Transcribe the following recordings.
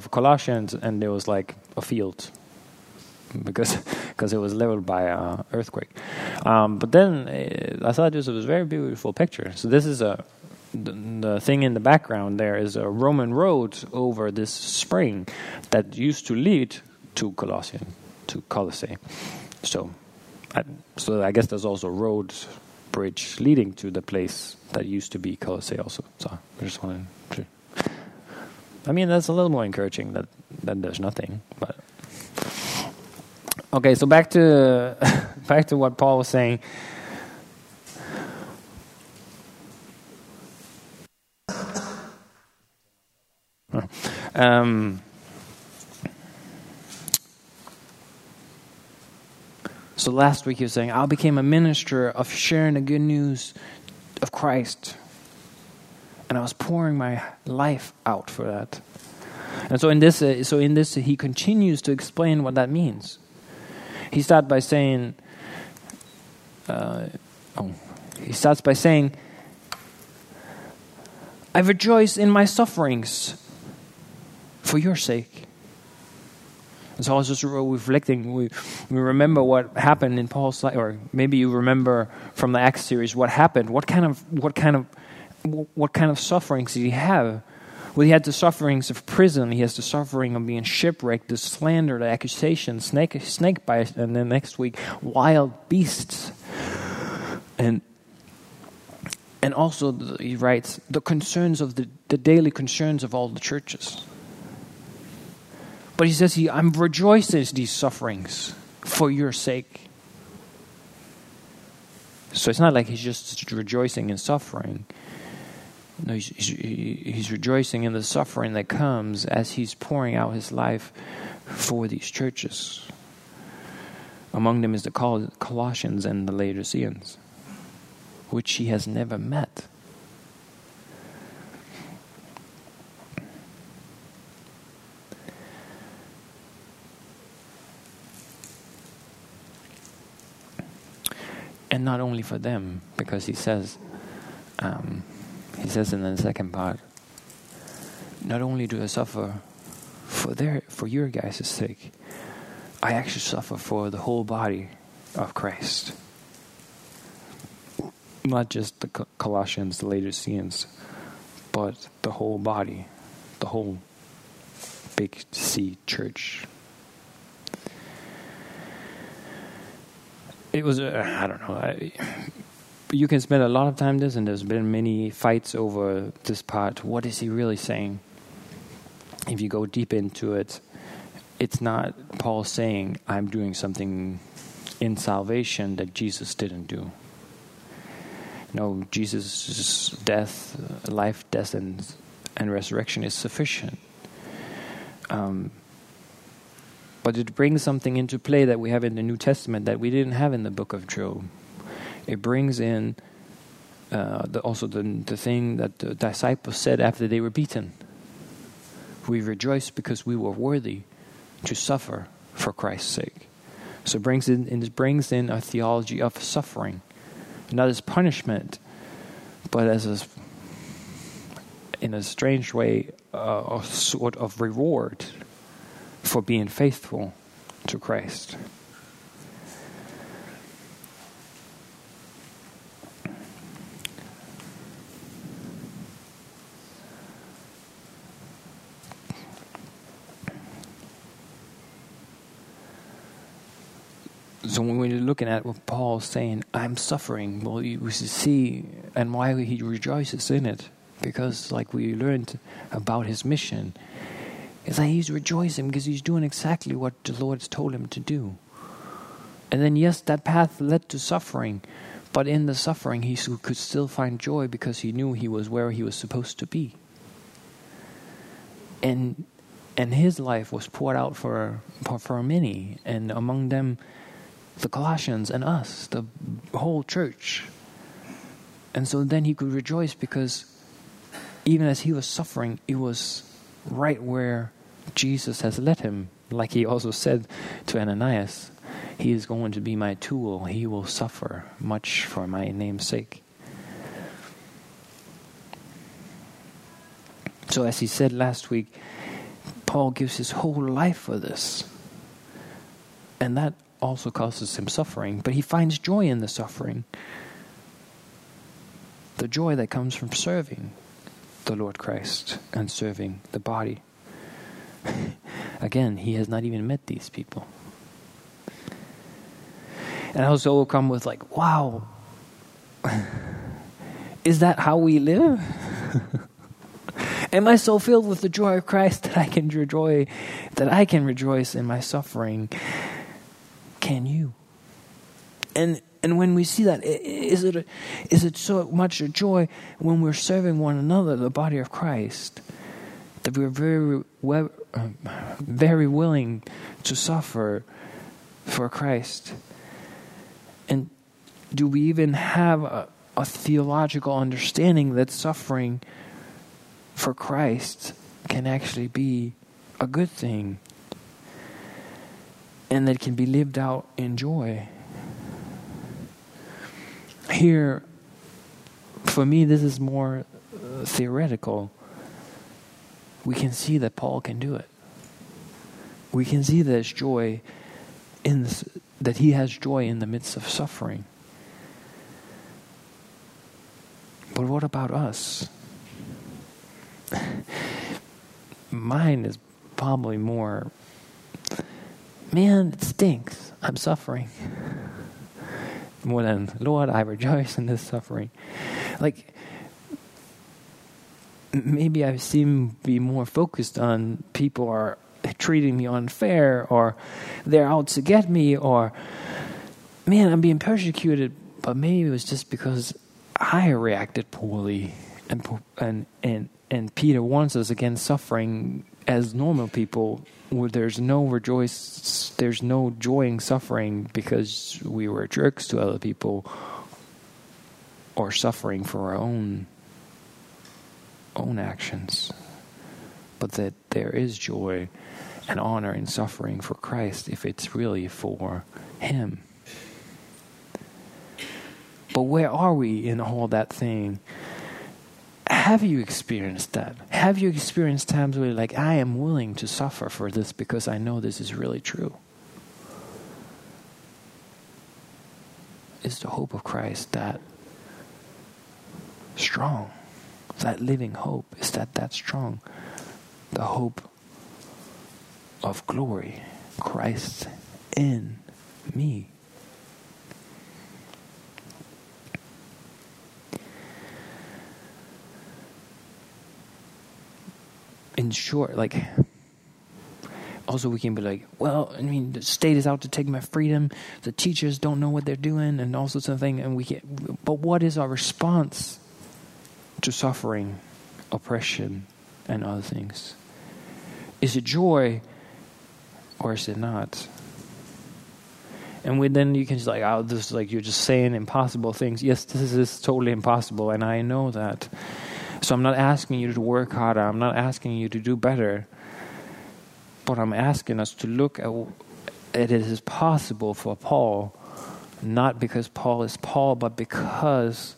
of Colossians, and there was like a field because because it was leveled by an earthquake. Um, but then uh, I thought this was a very beautiful picture. So this is a the, the thing in the background. There is a Roman road over this spring that used to lead to Colossian to Colossae. So, I, so I guess there's also a road bridge leading to the place that used to be Colossae also. So I just wanted to. I mean, that's a little more encouraging that that there's nothing, but okay. So back to back to what Paul was saying. Um, so last week he was saying, I became a minister of sharing the good news of Christ. And I was pouring my life out for that. And so in this, uh, so in this, he continues to explain what that means. He starts by saying, uh, oh, he starts by saying, I rejoice in my sufferings for your sake. And so I was just reflecting. We, we remember what happened in Paul's life, or maybe you remember from the Acts series what happened. What kind of what kind of what kind of sufferings did he have? Well, he had the sufferings of prison. He has the suffering of being shipwrecked, the slander, the accusation, snake snake bite, and then next week wild beasts. And and also he writes the concerns of the, the daily concerns of all the churches. But he says, he, I'm rejoicing in these sufferings for your sake. So it's not like he's just rejoicing in suffering. No, he's, he's, rejoicing in the suffering that comes as he's pouring out his life for these churches. Among them is the Colossians and the Laodiceans, which he has never met. and not only for them, because he says, um, he says in the second part, not only do I suffer for their for your guys' sake, I actually suffer for the whole body of Christ. Not just the Colossians, the Laodiceans, but the whole body, the whole big C church. it was uh, I don't know. I, you can spend a lot of time this, and there's been many fights over this part. What is he really saying? If you go deep into it, it's not Paul saying I'm doing something in salvation that Jesus didn't do. No, Jesus' death, life, death, and and resurrection is sufficient. Um, but it brings something into play that we have in the New Testament that we didn't have in the book of Job. It brings in uh, the, also the, the thing that the disciples said after they were beaten. We rejoice because we were worthy to suffer for Christ's sake. So it brings in, it brings in a theology of suffering, not as punishment, but as a, in a strange way, uh, a sort of reward for being faithful to Christ. So when we're looking at what Paul's saying, I'm suffering, well, we see and why he rejoices in it. Because, like we learned about his mission, it's he's rejoicing because he's doing exactly what the Lord's told him to do. And then, yes, that path led to suffering, but in the suffering, he could still find joy because he knew he was where he was supposed to be. And and his life was poured out for for many, and among them, the Colossians and us, the whole church. And so then he could rejoice because even as he was suffering, it was right where Jesus has led him. Like he also said to Ananias, He is going to be my tool. He will suffer much for my name's sake. So, as he said last week, Paul gives his whole life for this. And that also causes him suffering, but he finds joy in the suffering. The joy that comes from serving the Lord Christ and serving the body. Again, he has not even met these people. And I was overcome with, like, wow, is that how we live? Am I so filled with the joy of Christ that I can rejoice, that I can rejoice in my suffering? Can you? And and when we see that, is it a, is it so much a joy when we're serving one another, the body of Christ, that we're very uh, very willing to suffer for Christ? And do we even have a, a theological understanding that suffering for Christ can actually be a good thing and that can be lived out in joy. Here, for me, this is more uh, theoretical. We can see that Paul can do it. We can see there's joy in this, that he has joy in the midst of suffering. But what about us? Mine is probably more, man, it stinks. I'm suffering. More than, Lord, I rejoice in this suffering. Like, maybe I seem to be more focused on people are treating me unfair or they're out to get me or, man, I'm being persecuted. But maybe it was just because I reacted poorly and, and, and, and Peter warns us against suffering as normal people there's no rejoice there's no enjoying suffering because we were jerks to other people or suffering for our own own actions. But that there is joy and honor in suffering for Christ if it's really for him. But where are we in all that thing have you experienced that? Have you experienced times where like, I am willing to suffer for this because I know this is really true? Is the hope of Christ that strong? That living hope, is that that strong? The hope of glory, Christ in me. In short, like, also we can be like, well, I mean, the state is out to take my freedom. The teachers don't know what they're doing, and all sorts of things. And we can, but what is our response to suffering, oppression, and other things? Is it joy, or is it not? And we, then you can just like, oh, this is like you're just saying impossible things. Yes, this is totally impossible, and I know that. So I'm not asking you to work harder. I'm not asking you to do better. But I'm asking us to look at it is possible for Paul, not because Paul is Paul, but because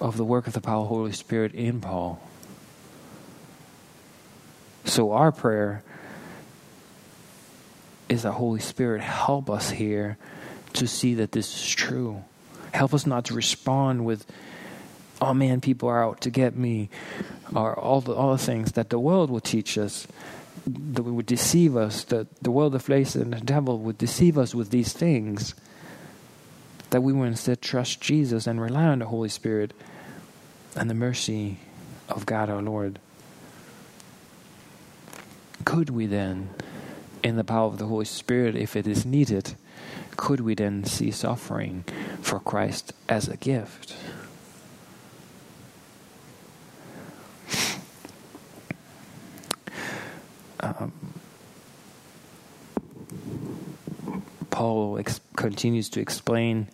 of the work of the power of the Holy Spirit in Paul. So our prayer is that Holy Spirit help us here to see that this is true. Help us not to respond with oh man, people are out to get me, or all the, all the things that the world will teach us, that would deceive us, that the world of flesh and the devil would deceive us with these things, that we would instead trust Jesus and rely on the Holy Spirit and the mercy of God our Lord. Could we then, in the power of the Holy Spirit, if it is needed, could we then see suffering for Christ as a gift? Paul ex- continues to explain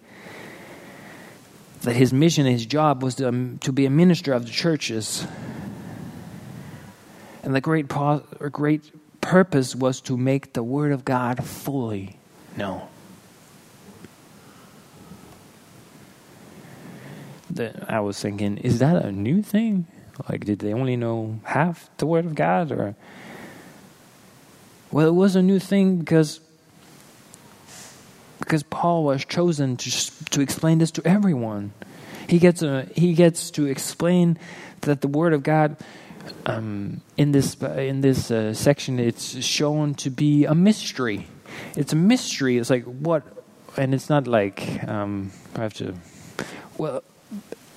that his mission, his job was to, um, to be a minister of the churches. And the great, po- great purpose was to make the Word of God fully known. The, I was thinking, is that a new thing? Like, did they only know half the Word of God? Or Well, it was a new thing because because Paul was chosen to to explain this to everyone. He gets a, he gets to explain that the word of God um, in this in this uh, section it's shown to be a mystery. It's a mystery. It's like what, and it's not like um, I have to. Well,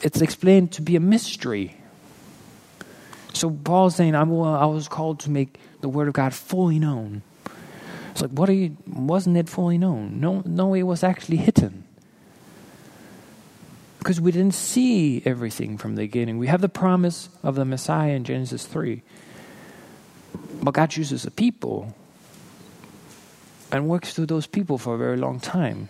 it's explained to be a mystery. So Paul's saying, I'm, I was called to make the word of God fully known. It's like, what you, wasn't it fully known? No, no, it was actually hidden. Because we didn't see everything from the beginning. We have the promise of the Messiah in Genesis 3. But God chooses a people and works through those people for a very long time.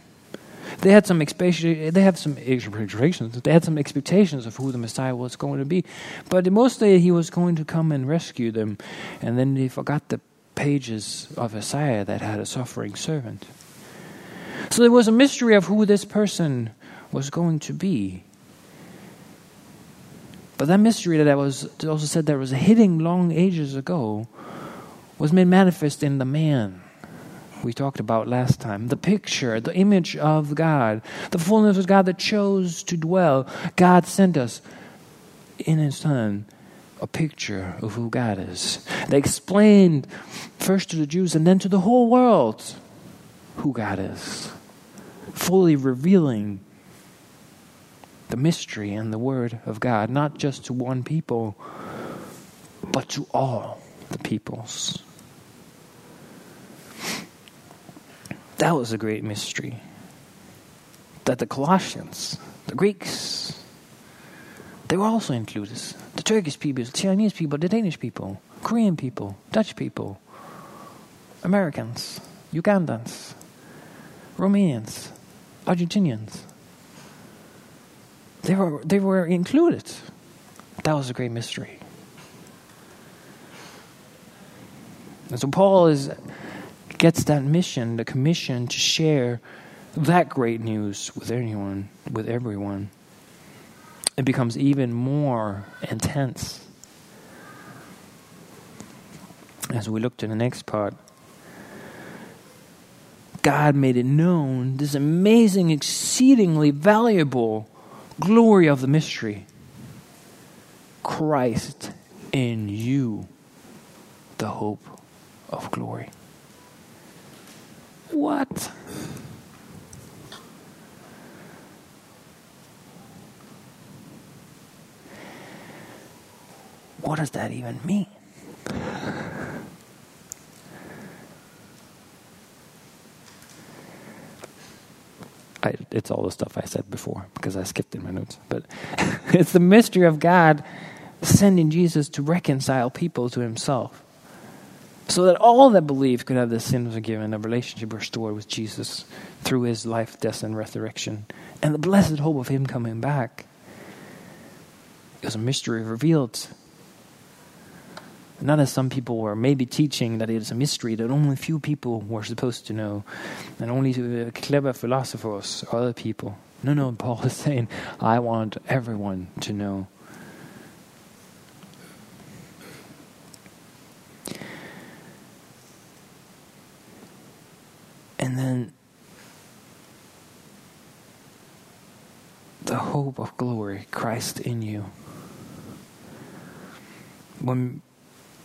They had some expectations. They had some expectations. They had some expectations of who the Messiah was going to be, but mostly he was going to come and rescue them, and then they forgot the pages of Isaiah that had a suffering servant. So there was a mystery of who this person was going to be. But that mystery that I was also said that was hidden long ages ago was made manifest in the man we talked about last time. The picture, the image of God, the fullness of God that chose to dwell. God sent us in His Son a picture of who God is. They explained first to the Jews and then to the whole world who God is, fully revealing the mystery and the Word of God, not just to one people, but to all the peoples. That was a great mystery. That the Colossians, the Greeks, they were also included. The Turkish people, the Chinese people, the Danish people, Korean people, Dutch people, Americans, Ugandans, Romanians, Argentinians. They were, they were included. That was a great mystery. And so Paul is gets that mission, the commission to share that great news with anyone, with everyone, it becomes even more intense. As we look to the next part, God made it known this amazing, exceedingly valuable glory of the mystery Christ in you, the hope of glory. What? What does that even mean? I, it's all the stuff I said before because I skipped in my notes. But it's the mystery of God sending Jesus to reconcile people to himself so that all that believe could have their sins forgiven, a relationship restored with Jesus through his life, death, and resurrection, and the blessed hope of him coming back. It was a mystery revealed. Not as some people were maybe teaching that it is a mystery that only few people were supposed to know, and only clever philosophers or other people. No, no, Paul is saying, I want everyone to know. And then the hope of glory, Christ in you. When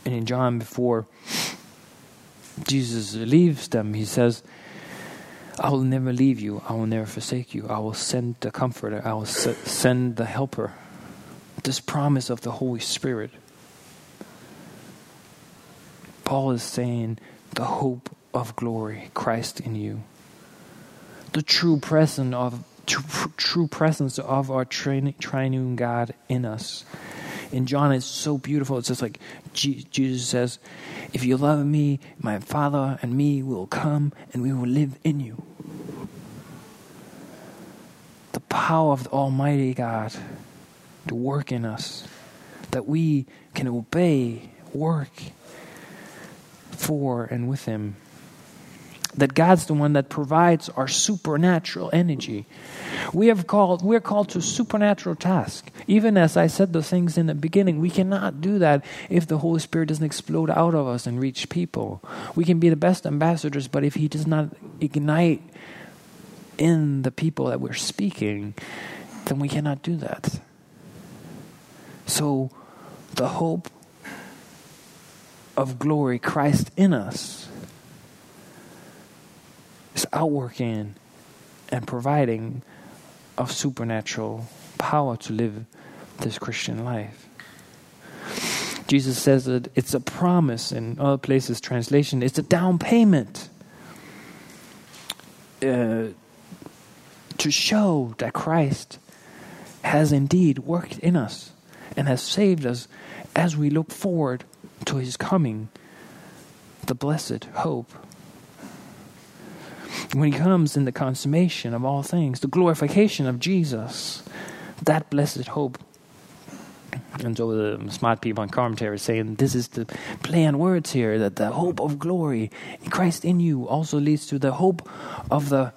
and in John before Jesus leaves them, he says, I will never leave you. I will never forsake you. I will send the comforter. I will send the helper. This promise of the Holy Spirit. Paul is saying the hope of glory, Christ in you. The true presence of true, true presence of our triune God in us. In John, it's so beautiful. It's just like Jesus says, If you love me, my Father and me will come and we will live in you. The power of the Almighty God to work in us, that we can obey, work for, and with Him that God's the one that provides our supernatural energy. We have called we're called to supernatural task. Even as I said the things in the beginning, we cannot do that if the Holy Spirit doesn't explode out of us and reach people. We can be the best ambassadors, but if he does not ignite in the people that we're speaking, then we cannot do that. So the hope of glory, Christ in us, is outworking and providing of supernatural power to live this Christian life. Jesus says that it's a promise in other places, translation, it's a down payment uh, to show that Christ has indeed worked in us and has saved us as we look forward to his coming, the blessed hope when he comes in the consummation of all things, the glorification of Jesus, that blessed hope. And so the smart people in commentary are saying this is the play on words here that the hope of glory in Christ in you also leads to the hope of the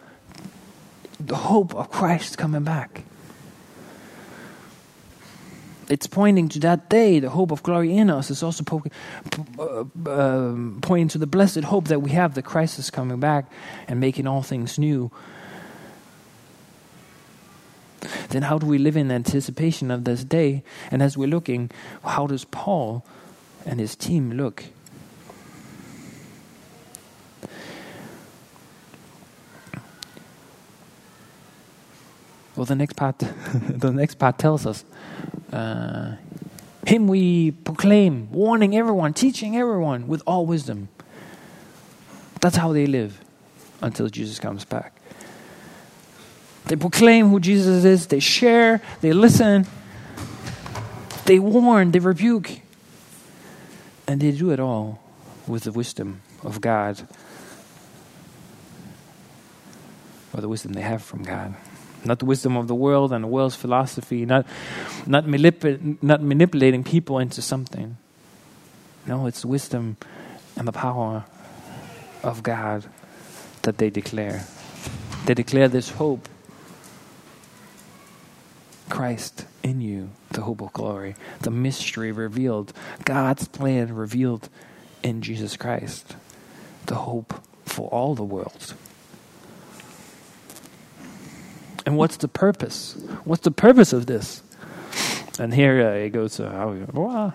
the hope of Christ coming back it's pointing to that day, the hope of glory in us. It's also po- uh, uh, pointing to the blessed hope that we have, the Christ is coming back and making all things new. Then, how do we live in anticipation of this day? And as we're looking, how does Paul and his team look? Well, the next part, the next part tells us uh, him we proclaim, warning everyone, teaching everyone with all wisdom. That's how they live until Jesus comes back. They proclaim who Jesus is, they share, they listen, they warn, they rebuke, and they do it all with the wisdom of God or the wisdom they have from God not the wisdom of the world and the world's philosophy, not, not, manip- not manipulating people into something. No, it's wisdom and the power of God that they declare. They declare this hope Christ in you, the hope of glory, the mystery revealed, God's plan revealed in Jesus Christ, the hope for all the world. And what's the purpose? What's the purpose of this? And here uh, it goes, uh,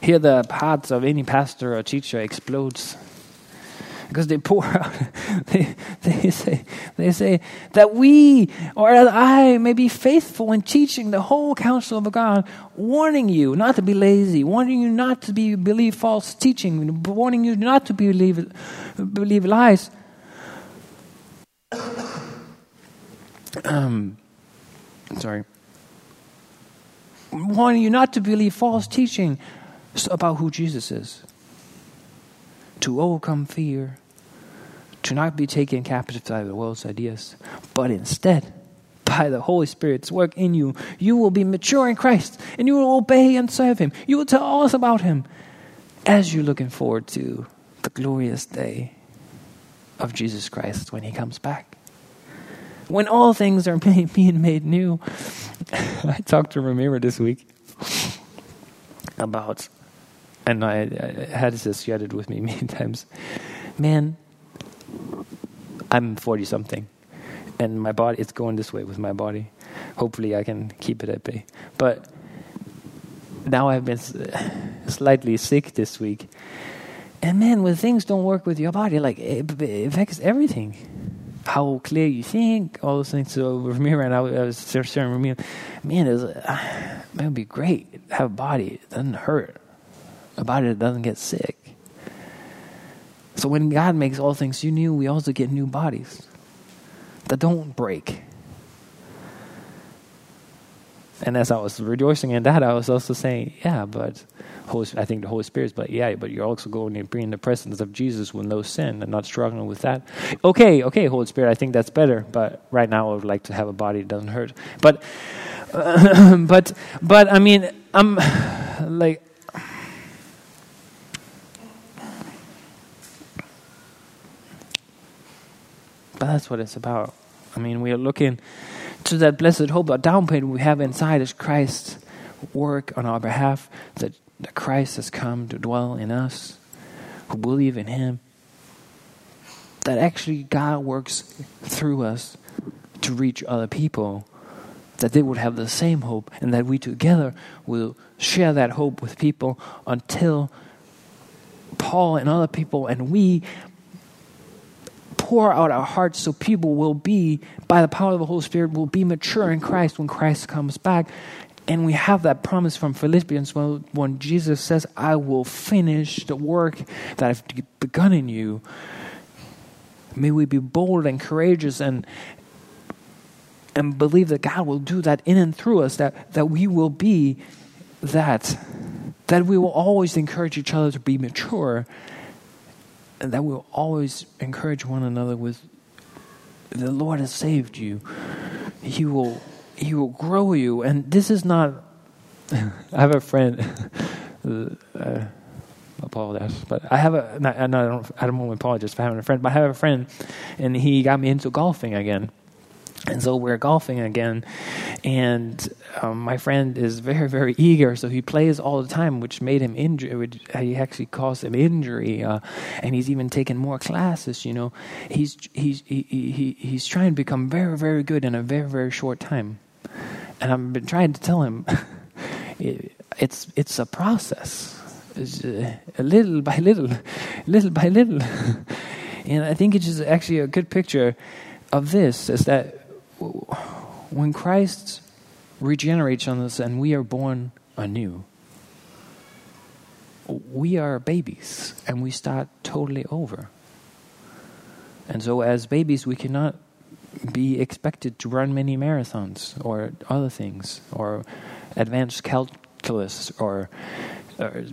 here the hearts of any pastor or teacher explodes because they pour out they, they say they say that we or I may be faithful in teaching the whole counsel of God warning you not to be lazy warning you not to be believe false teaching warning you not to believe believe lies um, sorry, warning you not to believe false teaching about who Jesus is, to overcome fear, to not be taken captive by the world's ideas, but instead, by the Holy Spirit's work in you, you will be mature in Christ and you will obey and serve Him. You will tell us about Him as you're looking forward to the glorious day of Jesus Christ when He comes back when all things are being made new. I talked to Ramiro this week about, and I, I had this shared with me many times. Man, I'm 40 something, and my body, it's going this way with my body. Hopefully, I can keep it at bay. But now I've been slightly sick this week. And man, when things don't work with your body, like it affects everything how clear you think, all those things. So with me right now, I was sharing with me, man, it was, uh, it would be great to have a body that doesn't hurt, a body that doesn't get sick. So when God makes all things new, we also get new bodies that don't break. And as I was rejoicing in that, I was also saying, yeah, but Holy, I think the Holy Spirit's, but yeah, but you're also going to be in the presence of Jesus with no sin and not struggling with that. Okay, okay, Holy Spirit, I think that's better, but right now I would like to have a body that doesn't hurt. But, uh, but, but I mean, I'm like, But that's what it's about. I mean, we are looking to that blessed hope, a down payment we have inside is Christ's work on our behalf, that Christ has come to dwell in us who believe in Him. That actually God works through us to reach other people, that they would have the same hope, and that we together will share that hope with people until Paul and other people and we pour out our hearts so people will be, by the power of the Holy Spirit, will be mature in Christ when Christ comes back. And we have that promise from Philippians when, when Jesus says, I will finish the work that I've begun in you. May we be bold and courageous and, and believe that God will do that in and through us, that, that we will be that, that we will always encourage each other to be mature and that we'll always encourage one another with the Lord has saved you. He will He will grow you. And this is not I have a friend uh, apologize, but I have a not, I don't I don't want to apologize for having a friend, but I have a friend and he got me into golfing again. And so we're golfing again, and um, my friend is very, very eager. So he plays all the time, which made him injury. He actually caused him injury, uh, and he's even taken more classes. You know, he's he's he, he, he's trying to become very, very good in a very, very short time. And I've been trying to tell him, it, it's it's a process, it's, uh, little by little, little by little. and I think it's just actually a good picture of this is that when Christ regenerates on us and we are born anew, we are babies and we start totally over. And so, as babies, we cannot be expected to run many marathons or other things or advanced calculus or, or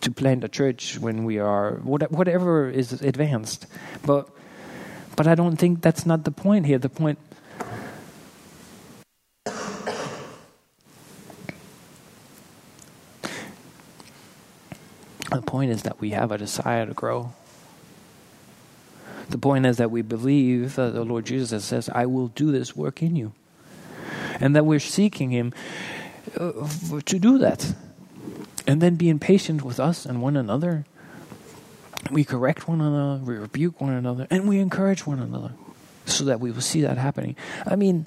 to plant a church when we are whatever is advanced. But but I don't think that's not the point here. The point The point is that we have a desire to grow. The point is that we believe that the Lord Jesus says, I will do this work in you. And that we're seeking Him uh, to do that. And then being patient with us and one another. We correct one another, we rebuke one another, and we encourage one another so that we will see that happening. I mean,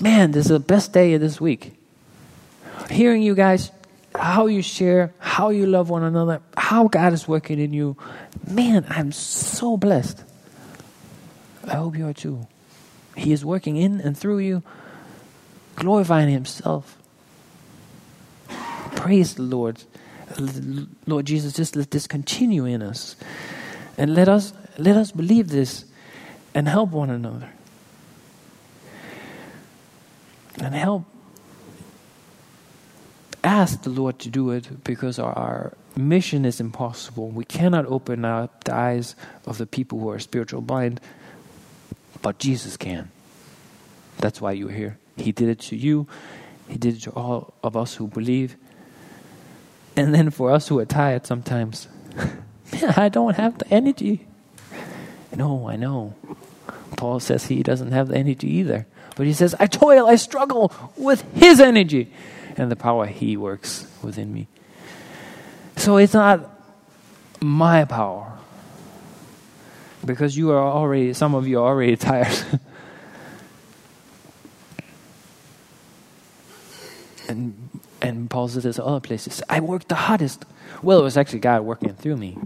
man, this is the best day of this week. Hearing you guys how you share, how you love one another, how God is working in you. Man, I'm so blessed. I hope you are too. He is working in and through you, glorifying Himself. Praise the Lord. Lord Jesus, just let this continue in us. And let us let us believe this and help one another. And help ask the Lord to do it because our, mission is impossible. We cannot open up the eyes of the people who are spiritual blind, but Jesus can. That's why you're here. He did it to you, He did it to all of us who believe. And then for us who are tired sometimes, I don't have the energy. No, I know. Paul says he doesn't have the energy either. But he says, I toil, I struggle with his energy and the power He works within me. So it's not my power. Because you are already, some of you are already tired. and and Paul says this other places. I worked the hardest. Well, it was actually God working through me.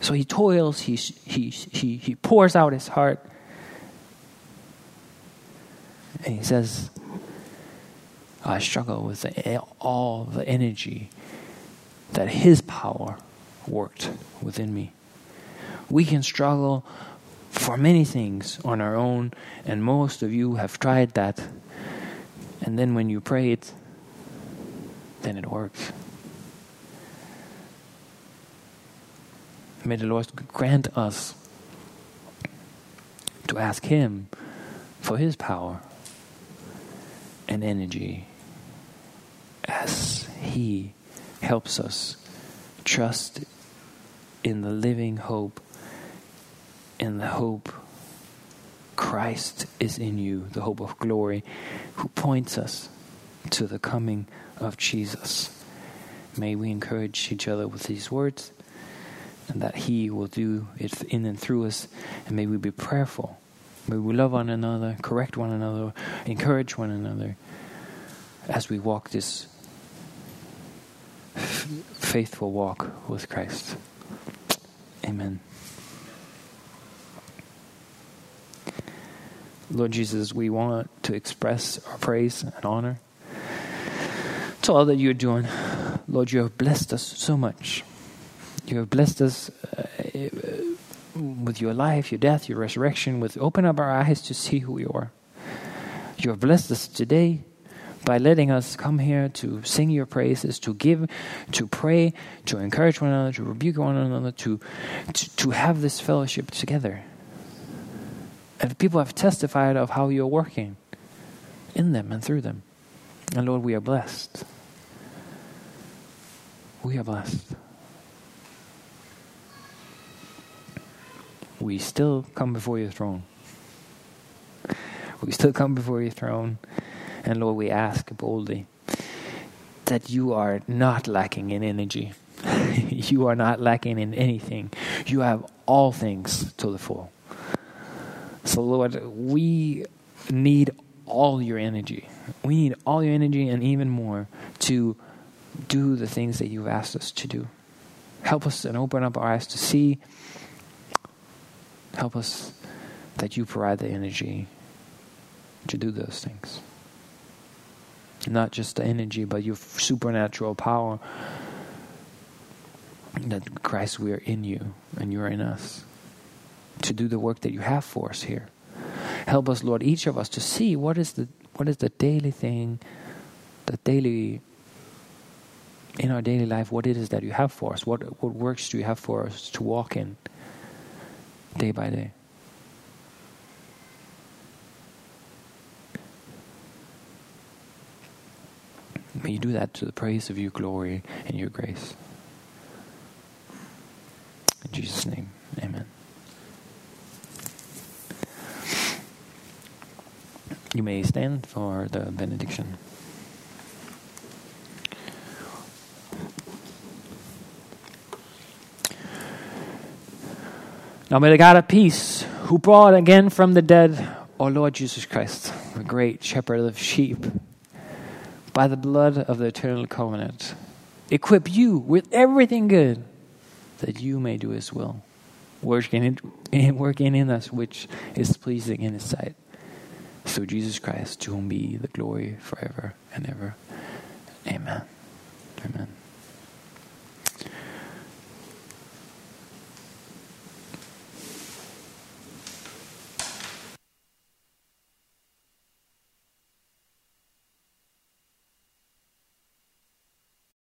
So he toils, he, he, he, he pours out his heart. And he says, I struggle with the, eh, all the energy that His power worked within me. We can struggle for many things on our own, and most of you have tried that. And then when you pray it, then it works. May the Lord grant us to ask Him for His power and energy as He helps us trust in the living hope, in the hope Christ is in you, the hope of glory, who points us to the coming of Jesus. May we encourage each other with these words and that He will do it in and through us. And may we be prayerful. May we love one another, correct one another, encourage one another as we walk this faithful walk with Christ. Amen. Lord Jesus, we want to express our praise and honor to all that you're doing. Lord, you have blessed us so much. You have blessed us uh, with your life, your death, your resurrection, with open up our eyes to see who you are. You have blessed us today by letting us come here to sing your praises, to give, to pray, to encourage one another, to rebuke one another, to, to, to have this fellowship together. And people have testified of how you're working in them and through them. And Lord, we are blessed. We are blessed. We still come before your throne. We still come before your throne. And Lord, we ask boldly that you are not lacking in energy. you are not lacking in anything. You have all things to the full. So, Lord, we need all your energy. We need all your energy and even more to do the things that you've asked us to do. Help us and open up our eyes to see. Help us that you provide the energy to do those things. Not just the energy, but your supernatural power. That Christ, we are in you and you are in us to do the work that you have for us here. Help us, Lord, each of us to see what is the what is the daily thing, the daily in our daily life, what it is that you have for us. What what works do you have for us to walk in day by day? May you do that to the praise of your glory and your grace. In Jesus' name, amen. You may stand for the benediction. Now may the God of peace, who brought again from the dead our Lord Jesus Christ, the great shepherd of sheep, by the blood of the eternal covenant, equip you with everything good that you may do his will, working in, working in us which is pleasing in his sight through Jesus Christ, to whom be the glory forever and ever. Amen. Amen.